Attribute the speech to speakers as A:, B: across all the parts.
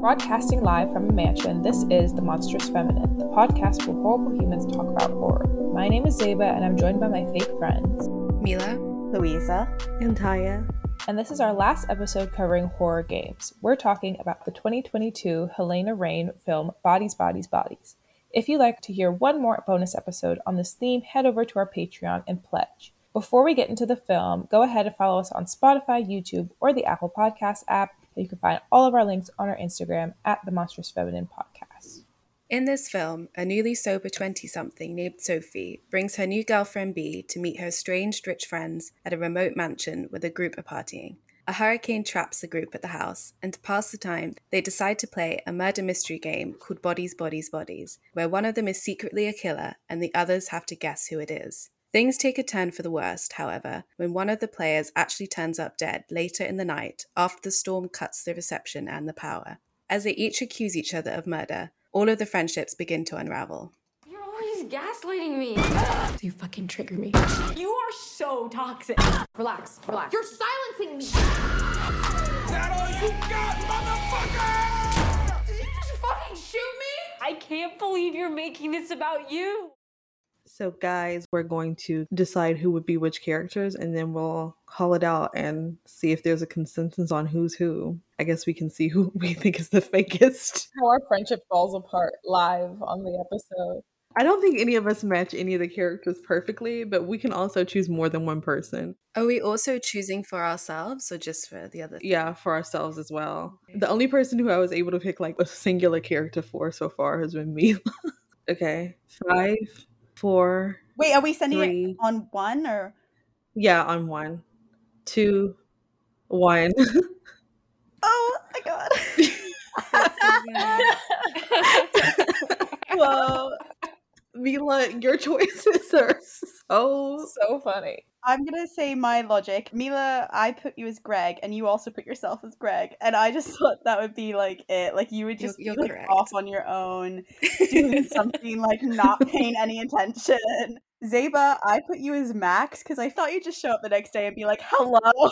A: Broadcasting live from a mansion, this is The Monstrous Feminine, the podcast where horrible humans talk about horror. My name is Zeba, and I'm joined by my fake friends,
B: Mila,
C: Louisa,
D: and Tyia.
A: And this is our last episode covering horror games. We're talking about the 2022 Halina Reijn film Bodies, Bodies, Bodies. If you'd like to hear one more bonus episode on this theme, head over to our Patreon and pledge. Before we get into the film, go ahead and follow us on Spotify, YouTube, or the Apple Podcast app you can find all of our links on our Instagram at the Monstrous Feminine Podcast.
B: In this film, a newly sober 20 something named Sophie brings her new girlfriend B to meet her estranged rich friends at a remote mansion where the group are partying. A hurricane traps the group at the house, and to pass the time, they decide to play a murder mystery game called Bodies, Bodies, Bodies, where one of them is secretly a killer and the others have to guess who it is. Things take a turn for the worst, however, when one of the players actually turns up dead later in the night after the storm cuts the reception and the power. As they each accuse each other of murder, all of the friendships begin to unravel.
E: You're gaslighting me.
F: you fucking trigger me.
E: You are so toxic.
F: Relax, relax.
E: You're silencing me. Is
G: that all you got,
E: motherfucker? Did you just fucking shoot me? I can't believe you're making this about you.
D: So, guys, we're going to decide who would be which characters and then we'll call it out and see if there's a consensus on who's who. I guess we can see who we think is the fakest.
A: How our friendship falls apart live on the episode.
D: I don't think any of us match any of the characters perfectly, but we can also choose more than one person.
B: Are we also choosing for ourselves or just for the other?
D: Yeah, for ourselves as well. The only person who I was able to pick like a singular character for so far has been me. okay, five, four.
C: Wait, are we sending three. it on one or?
D: Yeah, on one, two, one.
C: oh my god. Whoa.
D: Mila, your choices are so
A: so funny.
C: I'm gonna say my logic. Mila, I put you as Greg, and you also put yourself as Greg, and I just thought that would be like it. Like you would just
B: you're,
C: you're
B: be like,
C: off on your own, doing something like not paying any attention. Zeba, I put you as Max because I thought you'd just show up the next day and be like, "Hello."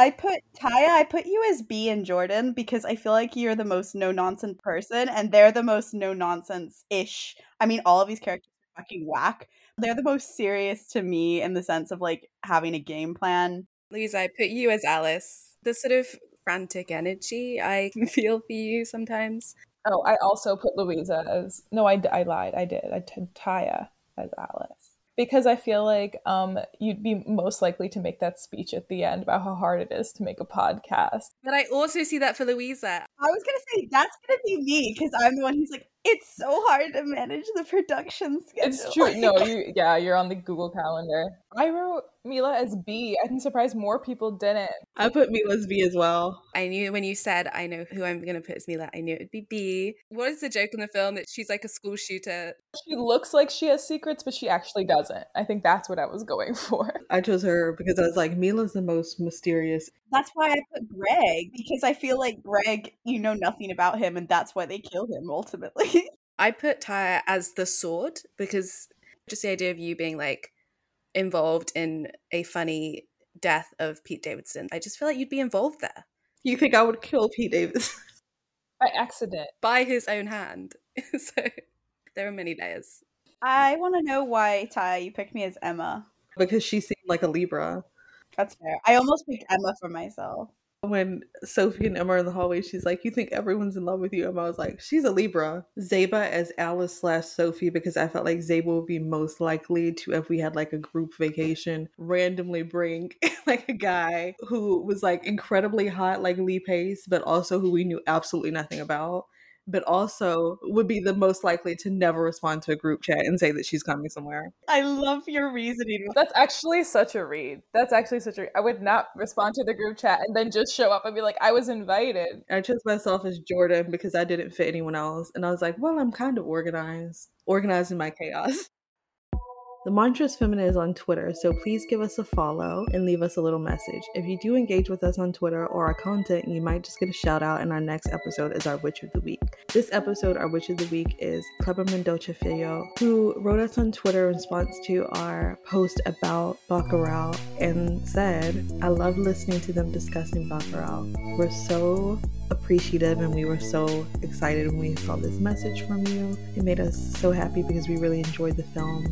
C: I put Tyia, I put you as B and Jordan because I feel like you're the most no nonsense person and they're the most no nonsense ish. I mean, all of these characters are fucking whack. They're the most serious to me in the sense of like having a game plan.
B: Lisa, I put you as Alice. The sort of frantic energy I can feel for you sometimes.
A: Oh, I also put Louisa as no, I, I lied. I did. I did Tyia as Alice because I feel like um, you'd be most likely to make that speech at the end about how hard it is to make a podcast.
B: But I also see that for Louisa.
C: I was gonna say that's gonna be me because I'm the one who's like, it's so hard to manage the production schedule.
A: It's true. No, you yeah, you're on the Google Calendar. I wrote Mila as B. I'm surprised more people didn't.
D: I put Mila as B as well.
B: I knew when you said I know who I'm gonna put as Mila, I knew it'd be B. What is the joke in the film that she's like a school shooter?
A: She looks like she has secrets, but she actually doesn't. I think that's what I was going for.
D: I chose her because I was like, Mila's the most mysterious.
C: That's why I put Greg, because I feel like Greg, you know nothing about him, and that's why they kill him ultimately.
B: I put Tyia as the sword because just the idea of you being like involved in a funny death of Pete Davidson. I just feel like you'd be involved there.
D: You think I would kill Pete Davidson?
A: By accident.
B: By his own hand. so there are many layers.
C: I want to know why, Ty, you picked me as Emma.
D: Because she seemed like a Libra.
C: That's fair. I almost picked Emma for myself
D: when Sophie and Emma are in the hallway, she's like, "You think everyone's in love with you?" Emma was like, "She's a Libra." Zeba as Alice slash Sophie because I felt like Zeba would be most likely to, if we had like a group vacation, randomly bring like a guy who was like incredibly hot, like Lee Pace, but also who we knew absolutely nothing about but also would be the most likely to never respond to a group chat and say that she's coming somewhere.
C: I love your reasoning.
A: That's actually such a read. That's actually such a. I would not respond to the group chat and then just show up and be like, I was invited.
D: I chose myself as Jordan because I didn't fit anyone else. And I was like, well, I'm kind of organized, organized in my chaos. The Monstrous Feminine is on Twitter, so please give us a follow and leave us a little message. If you do engage with us on Twitter or our content, you might just get a shout out in our next episode as our Witch of the Week. This episode, our Witch of the Week is Kleber Mendonça Filho, who wrote us on Twitter in response to our post about Bacurau and said, I love listening to them discussing Bacurau. We're so appreciative and we were so excited when we saw this message from you. It made us so happy because we really enjoyed the film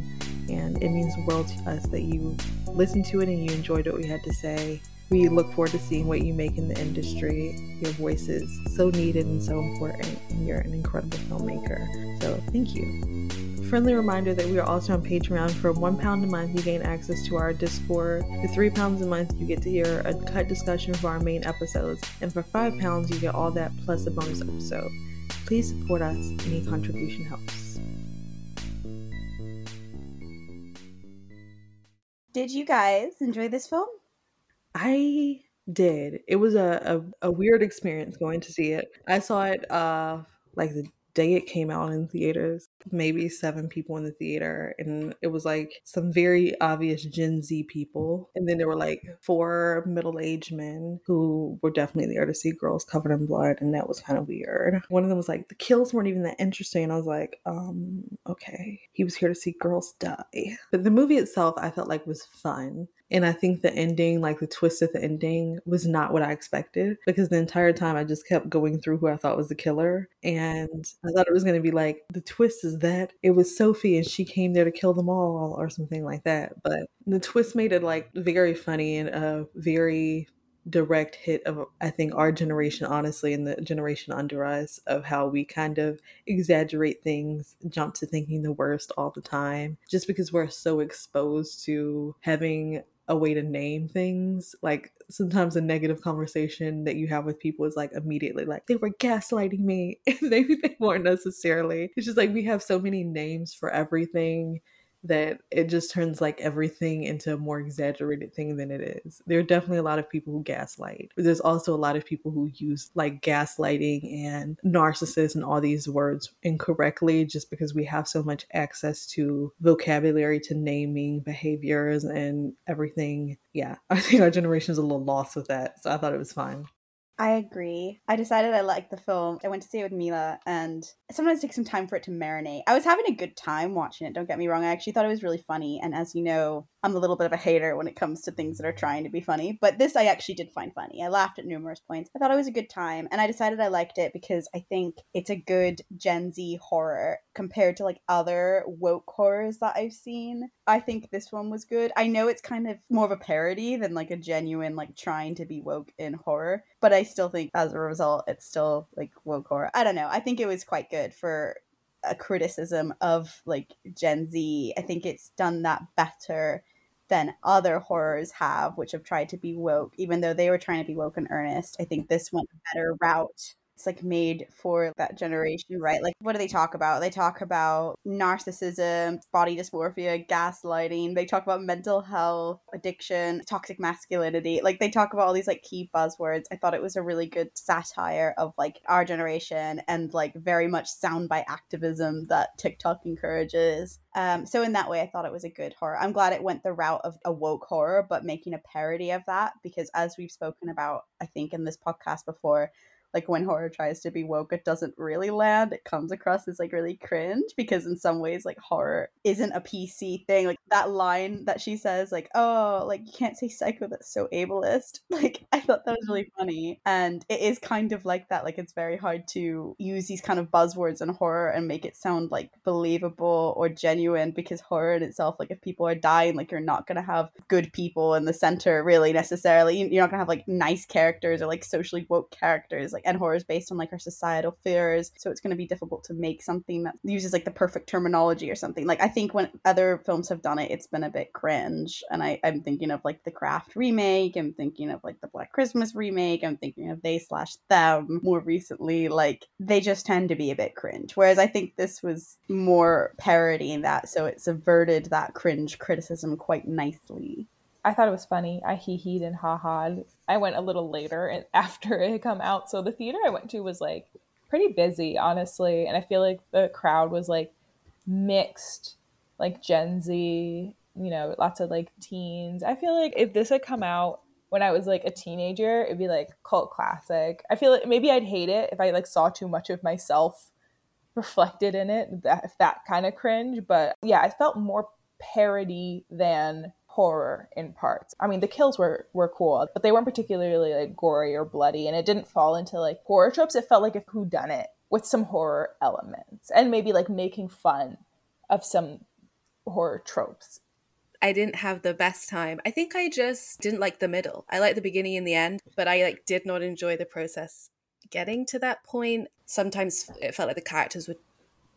D: and it means the world to us that you listened to it and you enjoyed what we had to say. We look forward to seeing what you make in the industry. Your voice is so needed and so important, and you're an incredible filmmaker. So, thank you. Friendly reminder that we are also on Patreon. For one pound a month, you gain access to our Discord. For three pounds a month, you get to hear a cut discussion of our main episodes. And for five pounds, you get all that plus a bonus episode. Please support us. Any contribution helps.
C: Did you guys enjoy this film?
D: I did. It was a, a, a weird experience going to see it. I saw it uh like the day it came out in theaters, maybe seven people in the theater, and it was like some very obvious Gen Z people. And then there were like four middle aged men who were definitely there to see girls covered in blood, and that was kind of weird. One of them was like, the kills weren't even that interesting. And I was like, um, okay. He was here to see girls die. But the movie itself, I felt like was fun. And I think the ending, like the twist at the ending, was not what I expected because the entire time I just kept going through who I thought was the killer. And I thought it was going to be like, the twist is that it was Sophie and she came there to kill them all or something like that. But the twist made it like very funny and a very direct hit of I think our generation honestly and the generation under us of how we kind of exaggerate things, jump to thinking the worst all the time just because we're so exposed to having a way to name things. Like sometimes a negative conversation that you have with people is like immediately like they were gaslighting me. Maybe they weren't necessarily. It's just like we have so many names for everything that it just turns like everything into a more exaggerated thing than it is. There are definitely a lot of people who gaslight. There's also a lot of people who use like gaslighting and narcissist and all these words incorrectly just because we have so much access to vocabulary to naming behaviors and everything. Yeah, I think our generation is a little lost with that. So I thought it was fine.
C: I agree. I decided I liked the film. I went to see it with Mila, and sometimes it takes some time for it to marinate. I was having a good time watching it, don't get me wrong. I actually thought it was really funny, and as you know, I'm a little bit of a hater when it comes to things that are trying to be funny, but this I actually did find funny. I laughed at numerous points. I thought it was a good time, and I decided I liked it because I think it's a good Gen Z horror compared to like other woke horrors that I've seen. I think this one was good. I know it's kind of more of a parody than like a genuine like trying to be woke in horror, but I still think as a result it's still like woke horror. I don't know. I think it was quite good for a criticism of like Gen Z. I think it's done that better than other horrors have, which have tried to be woke, even though they were trying to be woke in earnest. I think this went a better route it's like made for that generation, right? Like, what do they talk about? They talk about narcissism, body dysmorphia, gaslighting. They talk about mental health, addiction, toxic masculinity. Like, they talk about all these like key buzzwords. I thought it was a really good satire of like our generation and like very much soundbite activism that TikTok encourages. Um, so in that way, I thought it was a good horror. I'm glad it went the route of a woke horror, but making a parody of that because as we've spoken about, I think in this podcast before, like when horror tries to be woke it doesn't really land. It comes across as like really cringe because in some ways like horror isn't a pc thing. Like that line that she says like oh like you can't say psycho that's so ableist. Like i thought that was really funny. And it is kind of like that. Like it's very hard to use these kind of buzzwords in horror and make it sound like believable or genuine because horror in itself like if people are dying like you're not gonna have good people in the center really necessarily. You're not gonna have like nice characters or like socially woke characters like and horror is based on like our societal fears so it's going to be difficult to make something that uses like the perfect terminology or something like i think when other films have done it it's been a bit cringe and I, i'm thinking of like the craft remake i'm thinking of like the black christmas remake i'm thinking of they slash them more recently like they just tend to be a bit cringe whereas i think this was more parodying that so it subverted that cringe criticism quite nicely
A: I thought it was funny. I hee heed and ha ha'd. I went a little later and after it had come out. So the theater I went to was like pretty busy, honestly. And I feel like the crowd was like mixed like Gen Z, you know, lots of like teens. I feel like if this had come out when I was like a teenager, it'd be like cult classic. I feel like maybe I'd hate it if I like saw too much of myself reflected in it, that, if that kind of cringe. But yeah, I felt more parody than horror in parts. I mean, the kills were were cool, but they weren't particularly like gory or bloody, and it didn't fall into like horror tropes. It felt like a who done it with some horror elements and maybe like making fun of some horror tropes.
B: I didn't have the best time. I think I just didn't like the middle. I liked the beginning and the end, but I like did not enjoy the process getting to that point. Sometimes it felt like the characters were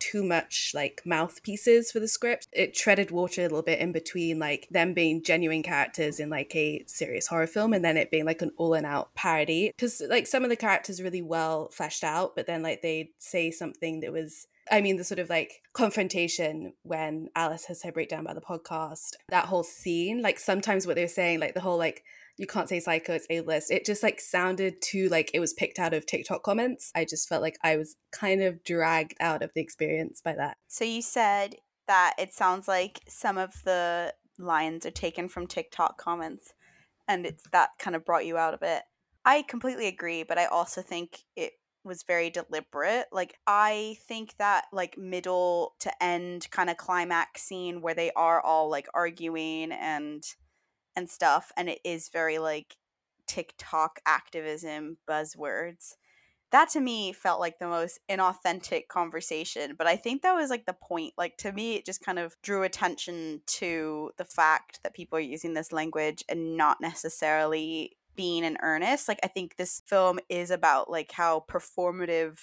B: too much like mouthpieces for the script. It treaded water a little bit in between like them being genuine characters in like a serious horror film and then it being like an all and out parody. Because like some of the characters really well fleshed out, but then like they'd say something that was I mean, the sort of like confrontation when Alice has her breakdown by the podcast, that whole scene, like sometimes what they're saying, like the whole like you can't say psycho, it's ableist. It just like sounded too like it was picked out of TikTok comments. I just felt like I was kind of dragged out of the experience by that.
C: So you said that it sounds like some of the lines are taken from TikTok comments and it's that kind of brought you out of it. I completely agree, but I also think it was very deliberate. Like I think that like middle to end kind of climax scene where they are all like arguing and and stuff and it is very like TikTok activism buzzwords. That to me felt like the most inauthentic conversation, but I think that was like the point. Like to me it just kind of drew attention to the fact that people are using this language and not necessarily being in earnest. Like I think this film is about like how performative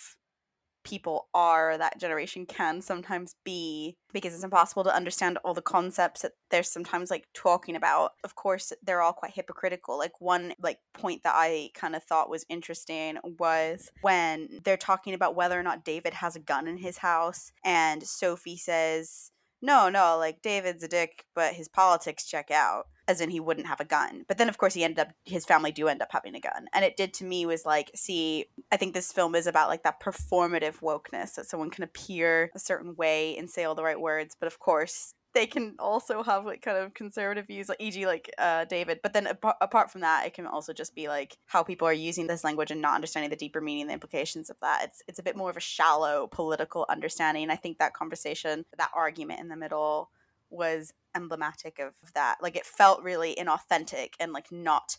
C: people are that generation can sometimes be because it's impossible to understand all the concepts that they're sometimes like talking about. Of course they're all quite hypocritical. Like one like point that i kind of thought was interesting was when they're talking about whether or not david has a gun in his house and sophie says no no like david's a dick but his politics check out as in he wouldn't have a gun. But then of course he ended up his family do end up having a gun. And it did to me was like, see, I think this film is about like that performative wokeness that someone can appear a certain way and say all the right words, but of course they can also have like kind of conservative views like e.g like uh, david but then ap- apart from that it can also just be like how people are using this language and not understanding the deeper meaning and the implications of that it's it's a bit more of a shallow political understanding i think that conversation that argument in the middle was emblematic of that. Like it felt really inauthentic and like not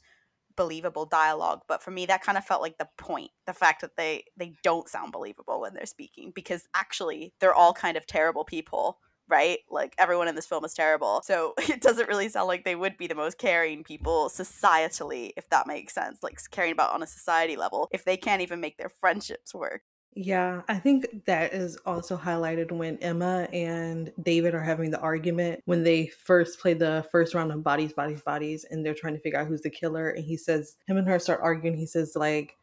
C: believable dialogue but for me that kind of felt like the point the fact that they they don't sound believable when they're speaking because actually they're all kind of terrible people right like everyone in this film is terrible so it doesn't really sound like they would be the most caring people societally if that makes sense like caring about on a society level if they can't even make their friendships work
D: Yeah, I think that is also highlighted when Emma and David are having the argument when they first play the first round of bodies, bodies, bodies, and they're trying to figure out who's the killer. And he says, him and her start arguing. He says, like,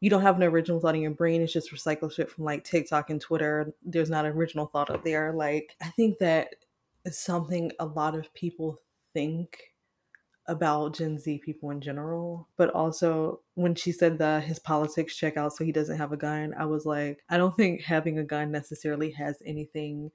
D: you don't have an original thought in your brain. It's just recycled shit from like TikTok and Twitter. There's not an original thought up there. Like, I think that is something a lot of people think about Gen Z people in general, but also when she said that his politics check out so he doesn't have a gun, I was like, I don't think having a gun necessarily has anything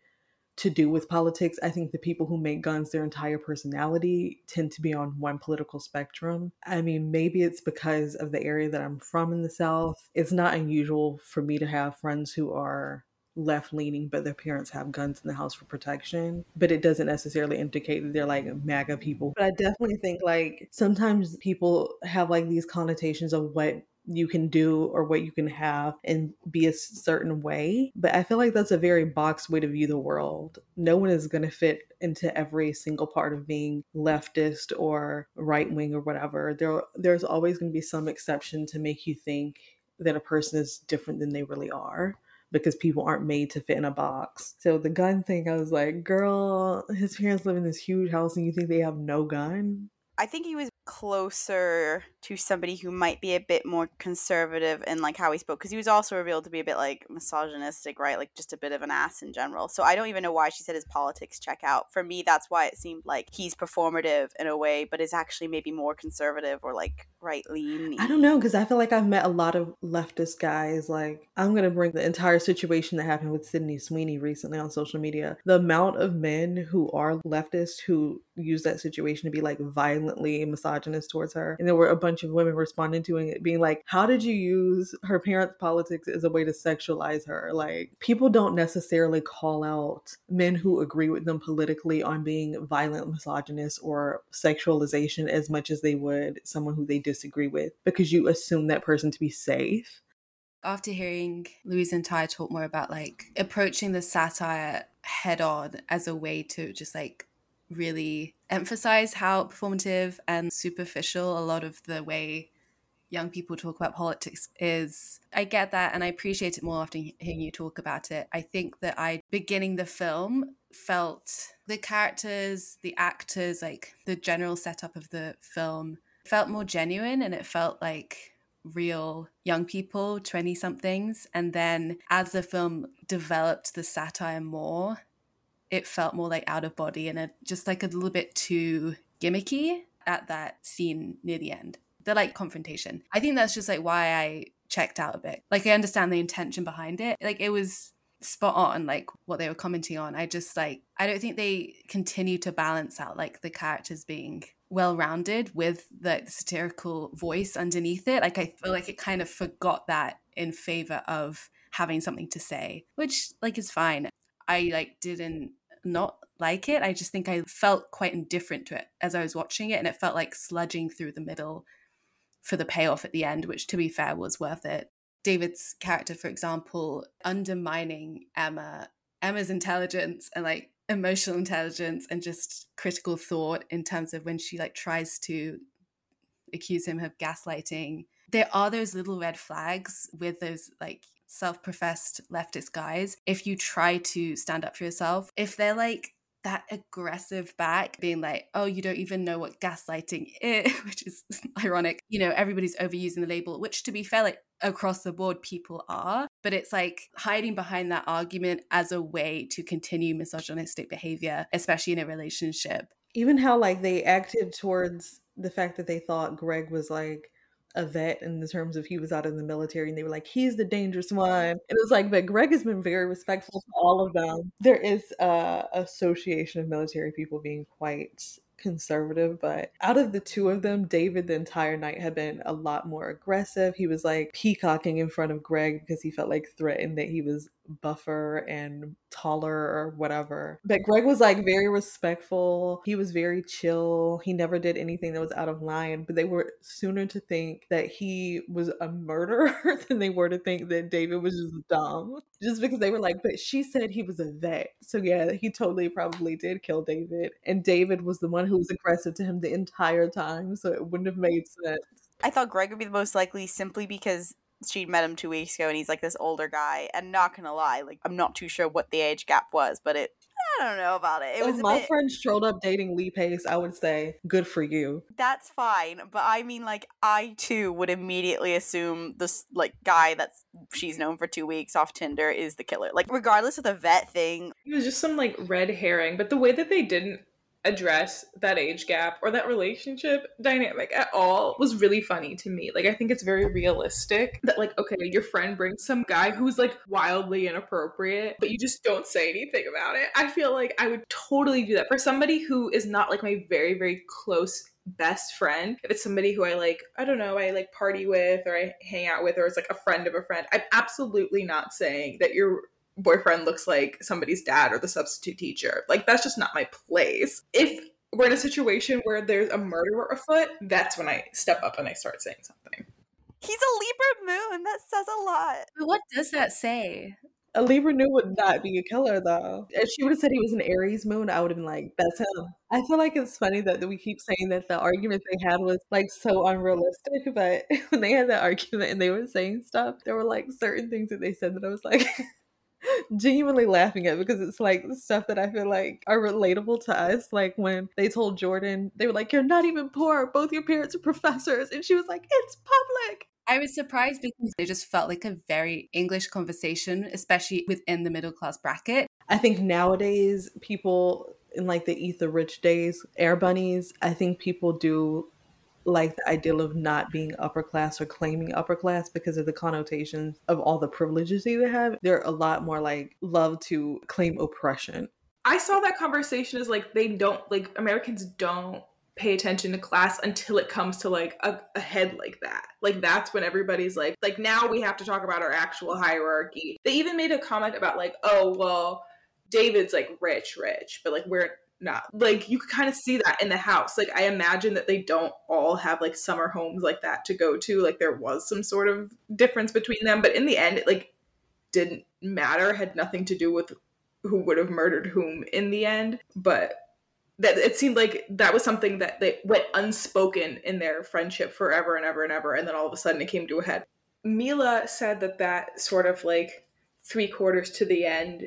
D: to do with politics. I think the people who make guns their entire personality tend to be on one political spectrum. I mean, maybe it's because of the area that I'm from in the South. It's not unusual for me to have friends who are left leaning, but their parents have guns in the house for protection. But it doesn't necessarily indicate that they're like MAGA people. But I definitely think like sometimes people have like these connotations of what you can do or what you can have and be a certain way. But I feel like that's a very boxed way to view the world. No one is going to fit into every single part of being leftist or right wing or whatever. There there's always going to be some exception to make you think that a person is different than they really are because people aren't made to fit in a box. So the gun thing, I was like, girl, his parents live in this huge house and you think they have no gun?
C: I think he was closer to somebody who might be a bit more conservative in like how he spoke because he was also revealed to be a bit like misogynistic, right? Like just a bit of an ass in general. So I don't even know why she said his politics check out. For me, that's why it seemed like he's performative in a way, but is actually maybe more conservative or like right leaning.
D: I don't know because I feel like I've met a lot of leftist guys. Like I'm gonna bring the entire situation that happened with Sydney Sweeney recently on social media. The amount of men who are leftist who use that situation to be like violently misogynist towards her, and there were a bunch of women responding to it, being like, "How did you use her parents' politics as a way to sexualize her?" Like people don't necessarily call out men who agree with them politically on being violent misogynist or sexualization as much as they would someone who they disagree with because you assume that person to be safe.
B: After hearing Louise and Ty talk more about like approaching the satire head on as a way to just like really emphasize how performative and superficial a lot of the way young people talk about politics is I get that and I appreciate it more after hearing you talk about it. I think that I beginning the film felt the characters, the actors, like the general setup of the film felt more genuine and it felt like real young people, 20 somethings. And then as the film developed the satire more, it felt more like out of body and a, just like a little bit too gimmicky at that scene near the end. The like confrontation. I think that's just like why I checked out a bit. Like I understand the intention behind it. Like it was spot on like what they were commenting on. I just like I don't think they continue to balance out like the characters being well rounded with the, the satirical voice underneath it. Like I feel like it kind of forgot that in favor of having something to say, which like is fine. I like didn't not like it. I just think I felt quite indifferent to it as I was watching it, and it felt like sludging through the middle for the payoff at the end, which to be fair was worth it. David's character, for example, undermining Emma, Emma's intelligence and like emotional intelligence and just critical thought in terms of when she like tries to accuse him of gaslighting. There are those little red flags with those like self professed leftist guys, if you try to stand up for yourself, if they're like that aggressive back, being like, oh, you don't even know what gaslighting is, which is ironic. You know, everybody's overusing the label, which to be fair, like across the board, people are. But it's like hiding behind that argument as a way to continue misogynistic behavior, especially in a relationship.
D: Even how like they acted towards the fact that they thought Greg was like a vet in the terms of he was out in the military and they were like he's the dangerous one and it was like but greg has been very respectful to all of them there is a association of military people being quite conservative, but out of the two of them, David the entire night had been a lot more aggressive. He was like peacocking in front of Greg because he felt like threatened that he was buffer and taller or whatever. But Greg was like very respectful. He was very chill. He never did anything that was out of line, but they were sooner to think that he was a murderer than they were to think that David was just dumb. Just because they were like, but she said he was a vet. So yeah, he totally probably did kill David. And David was the one who was aggressive to him the entire time. So it wouldn't have made sense.
C: I thought Greg would be the most likely simply because she'd met him two weeks ago and he's like this older guy. And not gonna lie, like I'm not too sure what the age gap was, but it I don't know about it. It was
D: if my
C: bit,
D: friend strolled up dating Lee Pace, I would say good for you.
C: That's fine, but I mean, like I too would immediately assume this like guy that's she's known for two weeks off Tinder is the killer. Like regardless of the vet thing,
A: it was just some like red herring. But the way that they didn't address that age gap or that relationship dynamic at all was really funny to me. Like I think it's very realistic that like okay, your friend brings some guy who's like wildly inappropriate, but you just don't say anything about it. I feel like I would totally do that for somebody who is not like my very very close best friend if it's somebody who i like i don't know i like party with or i hang out with or it's like a friend of a friend i'm absolutely not saying that you're boyfriend looks like somebody's dad or the substitute teacher. Like that's just not my place. If we're in a situation where there's a murderer afoot, that's when I step up and I start saying something.
C: He's a Libra moon. That says a lot.
B: But what does that say?
D: A Libra moon would not be a killer though. If she would have said he was an Aries moon, I would have been like, that's him. I feel like it's funny that we keep saying that the argument they had was like so unrealistic, but when they had that argument and they were saying stuff, there were like certain things that they said that I was like genuinely laughing at because it's like stuff that I feel like are relatable to us. Like when they told Jordan, they were like, You're not even poor, both your parents are professors. And she was like, It's public.
B: I was surprised because they just felt like a very English conversation, especially within the middle class bracket.
D: I think nowadays people in like the ether rich days, air bunnies, I think people do like the ideal of not being upper class or claiming upper class because of the connotations of all the privileges they have. They're a lot more like love to claim oppression.
A: I saw that conversation as like they don't like Americans don't pay attention to class until it comes to like a, a, head like that. Like that's when everybody's like like now we have to talk about our actual hierarchy. They even made a comment about like, oh well, David's like rich, rich, but like we're not. Like you could kind of see that in the house. Like I imagine that they don't all have like summer homes like that to go to. Like there was some sort of difference between them, but in the end it like didn't matter, had nothing to do with who would have murdered whom in the end. But that it seemed like that was something that they went unspoken in their friendship forever and ever and ever and then all of a sudden it came to a head mila said that that sort of like three quarters to the end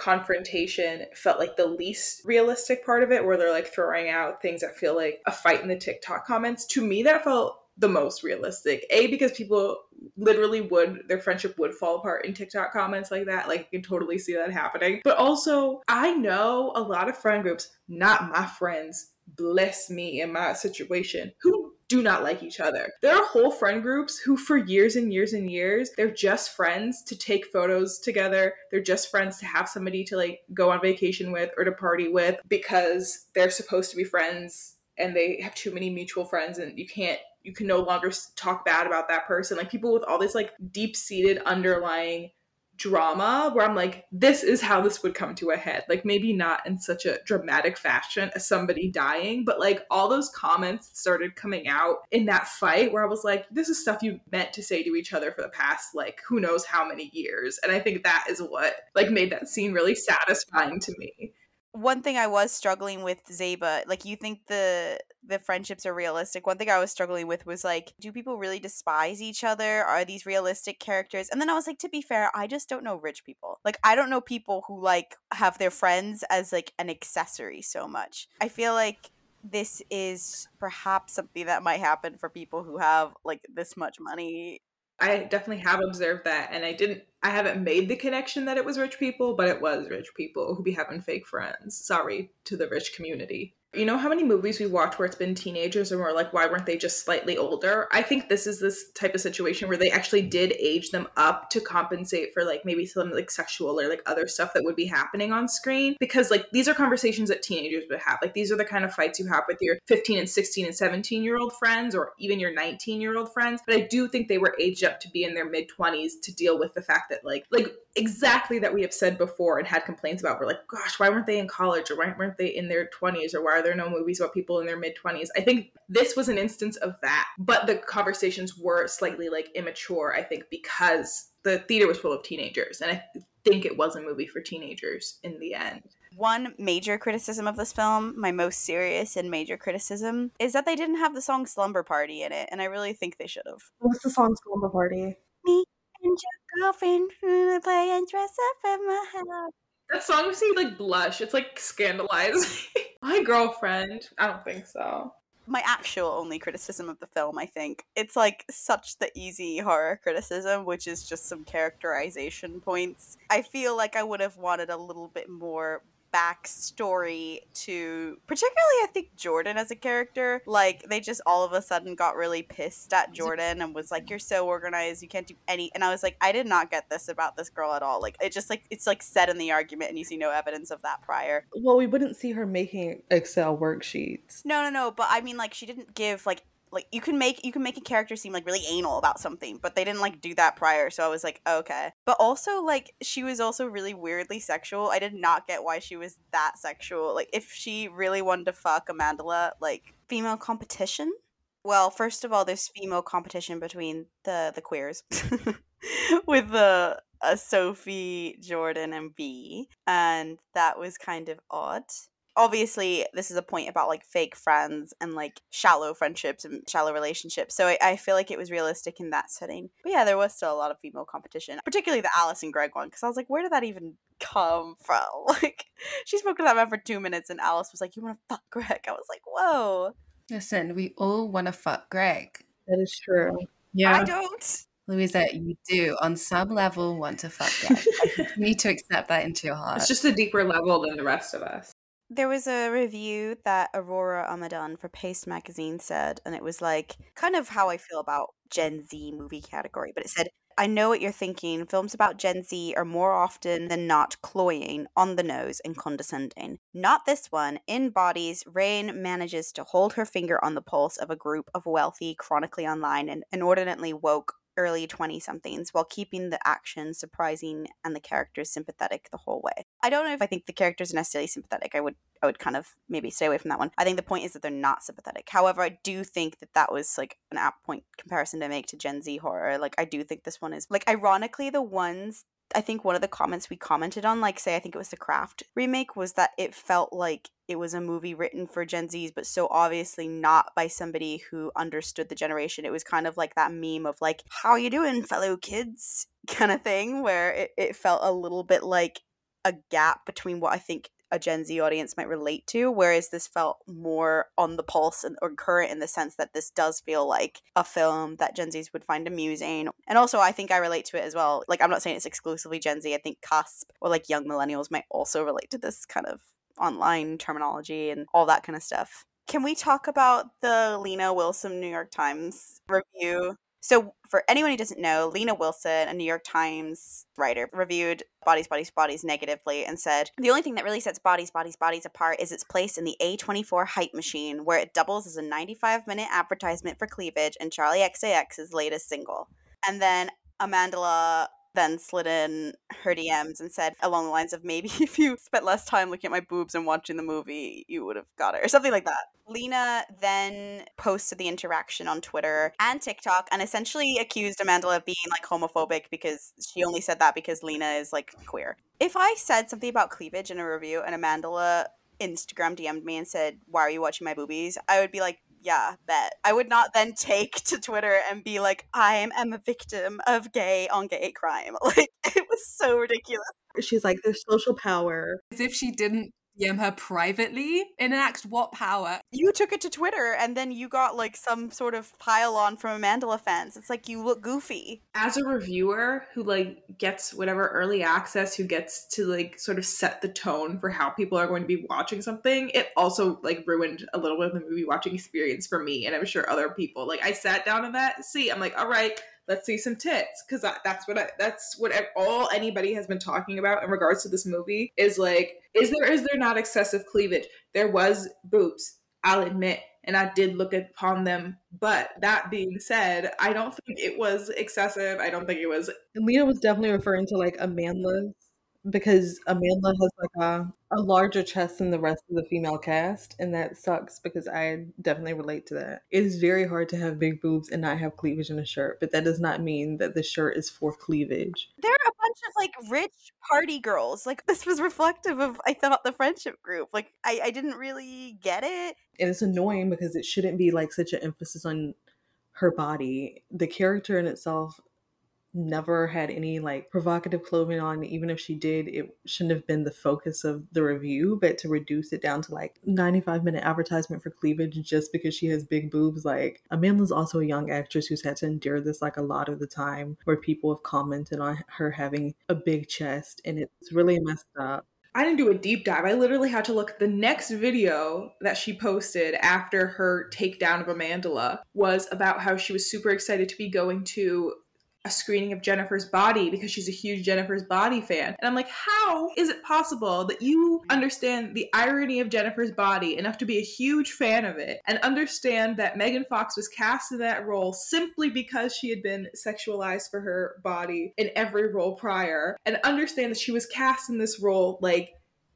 A: confrontation felt like the least realistic part of it where they're like throwing out things that feel like a fight in the tiktok comments to me that felt the most realistic. A because people literally would their friendship would fall apart in TikTok comments like that. Like you can totally see that happening. But also, I know a lot of friend groups, not my friends, bless me in my situation, who do not like each other. There are whole friend groups who, for years and years and years, they're just friends to take photos together. They're just friends to have somebody to like go on vacation with or to party with because they're supposed to be friends and they have too many mutual friends and you can't you can no longer talk bad about that person like people with all this like deep seated underlying drama where I'm like, this is how this would come to a head. Like, maybe not in such a dramatic fashion as somebody dying, but like all those comments started coming out in that fight where I was like, this is stuff you meant to say to each other for the past, like, who knows how many years. And I think that is what like made that scene really satisfying to me
C: one thing I was struggling with Zeba, like you think the the friendships are realistic. One thing I was struggling with was like, do people really despise each other? Are these realistic characters? And then I was like, to be fair, I just don't know rich people. Like I don't know people who like have their friends as like an accessory so much. I feel like this is perhaps something that might happen for people who have like this much money
A: I definitely have observed that, and I didn't. I haven't made the connection that it was rich people, but it was rich people who be having fake friends. Sorry to the rich community. You know how many movies we watch where it's been teenagers and we're like, why weren't they just slightly older? I think this is this type of situation where they actually did age them up to compensate for like maybe some like sexual or like other stuff that would be happening on screen. Because like these are conversations that teenagers would have. Like these are the kind of fights you have with your 15 and 16 and 17 year old friends or even your 19 year old friends. But I do think they were aged up to be in their mid 20s to deal with the fact that like like exactly that we have said before and had complaints about. We're like, gosh, why weren't they in college or why weren't they in their 20s or why are there no movies about people in their mid 20s? I think this was an instance of that, but the conversations were slightly like immature, I think, because the theater was full of teenagers. And I think it was a movie for teenagers in the end.
C: One major criticism of this film, my most serious and major criticism, is that they didn't have the song Slumber Party in it, and I really think they should have.
D: What's the song Slumber Party?
C: Me and your girlfriend play and dress up in my house.
A: That song makes me like blush. It's like scandalizing. my girlfriend. I don't think so.
C: My actual only criticism of the film, I think, it's like such the easy horror criticism, which is just some characterization points. I feel like I would have wanted a little bit more backstory to particularly I think Jordan as a character. Like they just all of a sudden got really pissed at Jordan and was like, You're so organized, you can't do any and I was like, I did not get this about this girl at all. Like it just like it's like said in the argument and you see no evidence of that prior.
D: Well, we wouldn't see her making Excel worksheets.
C: No, no, no. But I mean like she didn't give like like you can make you can make a character seem like really anal about something but they didn't like do that prior so i was like okay. But also like she was also really weirdly sexual. I did not get why she was that sexual. Like if she really wanted to fuck amandla like female competition? Well first of all there's female competition between the the queers with the uh, sophie jordan and b and that was kind of odd obviously this is a point about like fake friends and like shallow friendships and shallow relationships so I, I, feel like it was realistic in that setting. But yeah there was still a lot of female competition particularly the alice and greg one because i was like where did that even come from? Like she spoke to that man for two minutes and alice was like you want to fuck greg i was like whoa.
B: Listen we all want to fuck greg
D: that is true. Yeah.
C: I don't.
B: Louisa, you do. On some level want to fuck Greg. you need to accept that into your heart.
D: It's just a deeper level than the rest of us.
C: There was a review that Aurora Amidon for Paste Magazine said, and it was like kind of how I feel about Gen Z movie category, but it said, I know what you're thinking. Films about Gen Z are more often than not cloying, on the nose, and condescending. Not this one. In Bodies, Reijn manages to hold her finger on the pulse of a group of wealthy, chronically online, and inordinately woke early 20 somethings while keeping the action surprising and the characters sympathetic the whole way. I don't know if I think the characters are necessarily sympathetic. I would I would kind of maybe stay away from that one. I think the point is that they're not sympathetic. However, I do think that that was like an apt point comparison to make to Gen Z horror. Like I do think this one is like ironically the ones I think one of the comments we commented on, like say I think it was the Craft remake, was that it felt like it was a movie written for Gen Zs, but so obviously not by somebody who understood the generation. It was kind of like that meme of like, "How you doing, fellow kids?" kind of thing, where it, it felt a little bit like a gap between what I think a Gen Z audience might relate to, whereas this felt more on the pulse and, or current in the sense that this does feel like a film that Gen Zs would find amusing. And also, I think I relate to it as well. Like, I'm not saying it's exclusively Gen Z. I think Cusp or like young millennials might also relate to this kind of online terminology and all that kind of stuff. Can we talk about the Lena Wilson New York Times review? So, for anyone who doesn't know, Lena Wilson, a New York Times writer, reviewed Bodies, Bodies, Bodies negatively and said the only thing that really sets Bodies, Bodies, Bodies apart is its place in the A24 hype machine, where it doubles as a 95 minute advertisement for cleavage and Charli XCX's latest single. And then Amandla then slid in her DMs and said along the lines of maybe if you spent less time looking at my boobs and watching the movie, you would have got it, or something like that. Lena then posted the interaction on Twitter and TikTok and essentially accused Amanda of being like homophobic because she only said that because Lena is like queer. If I said something about cleavage in a review and Amanda Instagram DM'd me and said, Why are you watching my boobies? I would be like, yeah, bet. I would not then take to Twitter and be like, I am a victim of gay on gay crime. Like, it was so ridiculous.
D: She's like, there's social power.
B: As if she didn't DM her privately enacts what power?
C: You took it to Twitter and then you got like some sort of pile on from Amandla fans. It's like you look goofy.
D: As a reviewer who like gets whatever early access, who gets to like sort of set the tone for how people are going to be watching something, it also like ruined a little bit of the movie watching experience for me and I'm sure other people. Like I sat down in that seat, I'm like, all right, let's see some tits because that's what I, that's what all anybody has been talking about in regards to this movie is like is there is there not excessive cleavage? There was boobs i'll admit and i did look upon them. But that being said i don't think it was excessive. I don't think it was lena was definitely referring to like amandla's because Amanda has like a, a larger chest than the rest of the female cast, and that sucks because I definitely relate to that. It is very hard to have big boobs and not have cleavage in a shirt, but that does not mean that the shirt is for cleavage.
C: There are a bunch of like rich party girls. Like this was reflective of I thought the friendship group. Like I, I didn't really get it.
D: And it's annoying because it shouldn't be like such an emphasis on her body. The character in itself never had any like provocative clothing on even if she did it shouldn't have been the focus of the review but to reduce it down to like 95 minute advertisement for cleavage just because she has big boobs like amandla's also a young actress who's had to endure this like a lot of the time where people have commented on her having a big chest and it's really messed up I didn't do a deep dive. I literally had to look. The next video that she posted after her takedown of Amandla was about how she was super excited to be going to a screening of Jennifer's Body because she's a huge Jennifer's Body fan. And I'm like, how is it possible that you understand the irony of Jennifer's Body enough to be a huge fan of it and understand that Megan Fox was cast in that role simply because she had been sexualized for her body in every role prior and understand that she was cast in this role like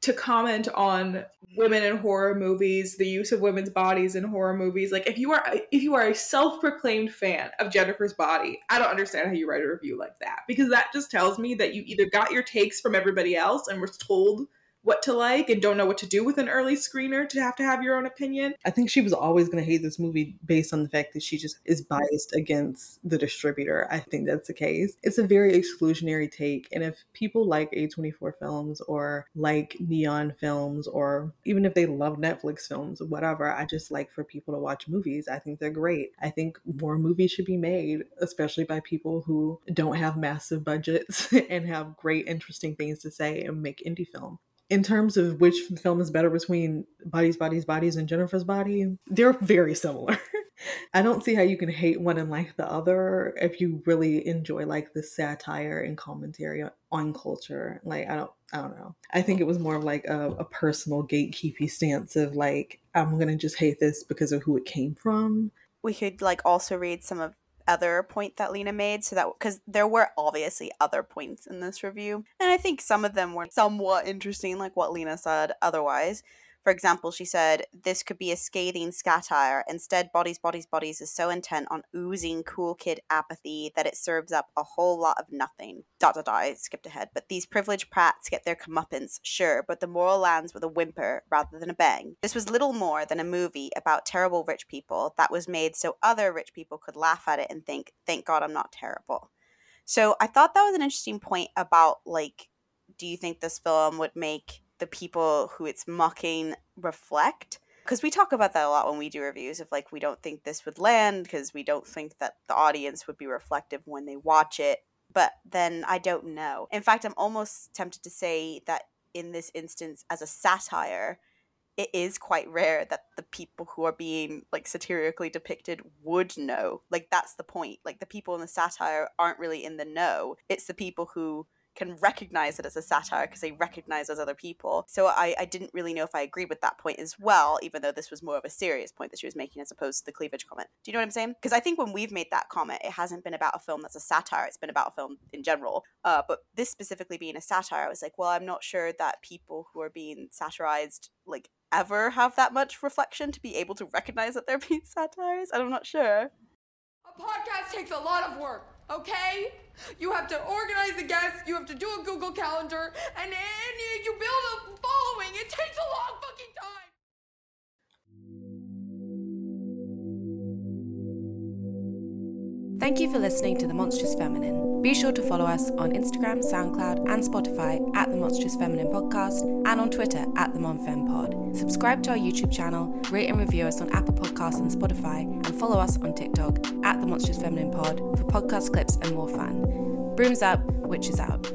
D: to comment on women in horror movies, the use of women's bodies in horror movies. Like if you are if you are a self-proclaimed fan of Jennifer's body, I don't understand how you write a review like that because that just tells me that you either got your takes from everybody else and were told
H: what to like and don't know what to do with an early screener to have to have your own opinion.
D: I think she was always going to hate this movie based on the fact that she just is biased against the distributor. I think that's the case. It's a very exclusionary take. And if people like A24 films or like neon films, or even if they love Netflix films, whatever, I just like for people to watch movies. I think they're great. I think more movies should be made, especially by people who don't have massive budgets and have great, interesting things to say and make indie film in terms of which film is better between Bodies, Bodies, Bodies and Jennifer's Body, they're very similar. I don't see how you can hate one and like the other if you really enjoy like the satire and commentary on culture. Like I don't I don't know. I think it was more of like a, a personal gatekeepy stance of like I'm gonna just hate this because of who it came from.
C: We could like also read some of other point that Lena made so that because there were obviously other points in this review and I think some of them were somewhat interesting like what Lena said otherwise for example, she said, This could be a scathing satire. Instead, Bodies, Bodies, Bodies is so intent on oozing cool kid apathy that it serves up a whole lot of nothing. Dot, dot, dot, I skipped ahead. But these privileged prats get their comeuppance, sure, but the moral lands with a whimper rather than a bang. This was little more than a movie about terrible rich people that was made so other rich people could laugh at it and think, Thank God I'm not terrible. So I thought that was an interesting point about, like, do you think this film would make the people who it's mocking reflect. Because we talk about that a lot when we do reviews of like we don't think this would land because we don't think that the audience would be reflective when they watch it. But then i don't know. In fact i'm almost tempted to say that in this instance as a satire it is quite rare that the people who are being like satirically depicted would know. Like that's the point. Like the people in the satire aren't really in the know. It's the people who can recognize it as a satire because they recognize those other people. So I, I didn't really know if I agreed with that point as well, even though this was more of a serious point that she was making as opposed to the cleavage comment. Do you know what I'm saying? Because I think when we've made that comment, it hasn't been about a film that's a satire, it's been about a film in general. Uh, but this specifically being a satire, I was like, well, I'm not sure that people who are being satirized, like, ever have that much reflection to be able to recognize that they're being satirized. I'm not sure.
G: A podcast takes a lot of work okay? You have to organize the guests, you have to do a Google Calendar, and, and you build a following. It takes a long fucking time.
B: Thank you for listening to The Monstrous Feminine. Be sure to follow us on Instagram, SoundCloud, and Spotify at The Monstrous Feminine Podcast and on Twitter at The MonFemPod. Subscribe to our YouTube channel, rate and review us on Apple Podcasts and Spotify, and follow us on TikTok at The Monstrous Feminine Pod for podcast clips and more fun. Brooms up, witches out.